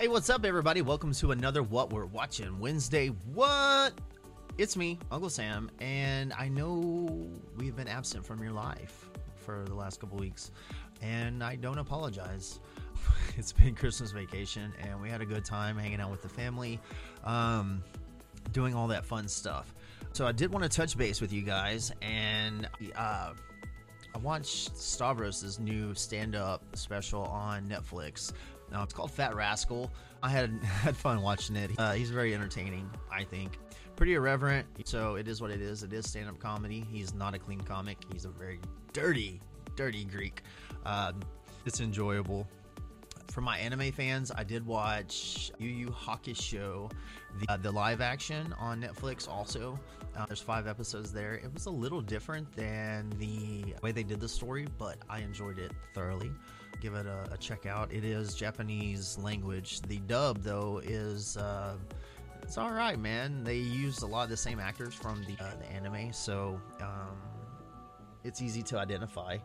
Hey, what's up, everybody? Welcome to another What We're Watching Wednesday. What? It's me, Unkle Sam, and I know we've been absent from your life for the last couple weeks, and I don't apologize. It's been Christmas vacation, and we had a good time hanging out with the family, um, doing all that fun stuff. So I did want to touch base with you guys, and uh, I watched Stavros' new stand-up special on Netflix. Now it's called Fat Rascal. I had had fun watching it. Uh, he's very entertaining, I think. Pretty irreverent, so it is what it is. It is stand-up comedy. He's not a clean comic. He's a very dirty, dirty Greek. Um, it's enjoyable. For my anime fans, I did watch Yu Yu Hakusho, the, uh, the live action on Netflix. Also, uh, there's five episodes there. It was a little different than the way they did the story, but I enjoyed it thoroughly. Give it a, a check out. It is Japanese language. The dub though is. Uh, it's all right, man. They used a lot of the same actors from the, uh, the anime, so um, it's easy to identify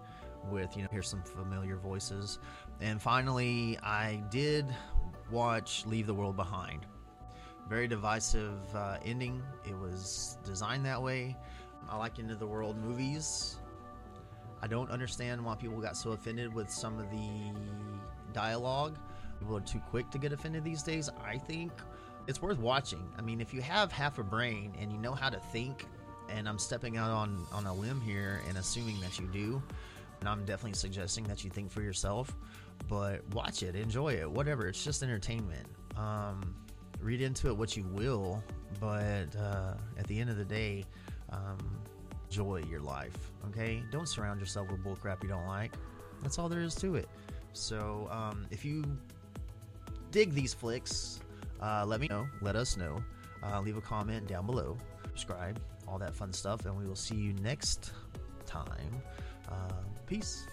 with. You know, hear some familiar voices. And finally, I did watch Leave the World Behind. Very divisive uh, ending. It was designed that way. I like Into the World movies. I don't understand why people got so offended with some of the dialogue. People are too quick to get offended these days. I think it's worth watching. I mean, if you have half a brain and you know how to think, and I'm stepping out on, on a limb here and assuming that you do, and I'm definitely suggesting that you think for yourself, but watch it, enjoy it, whatever. It's just entertainment. Um, read into it what you will, but uh, at the end of the day, um, enjoy your life. Okay, don't surround yourself with bullcrap you don't like. That's all there is to it. So um, if you dig these flicks, uh, let me know. Let us know. Uh, leave a comment down below. Subscribe, all that fun stuff, and we will see you next time. Uh, peace.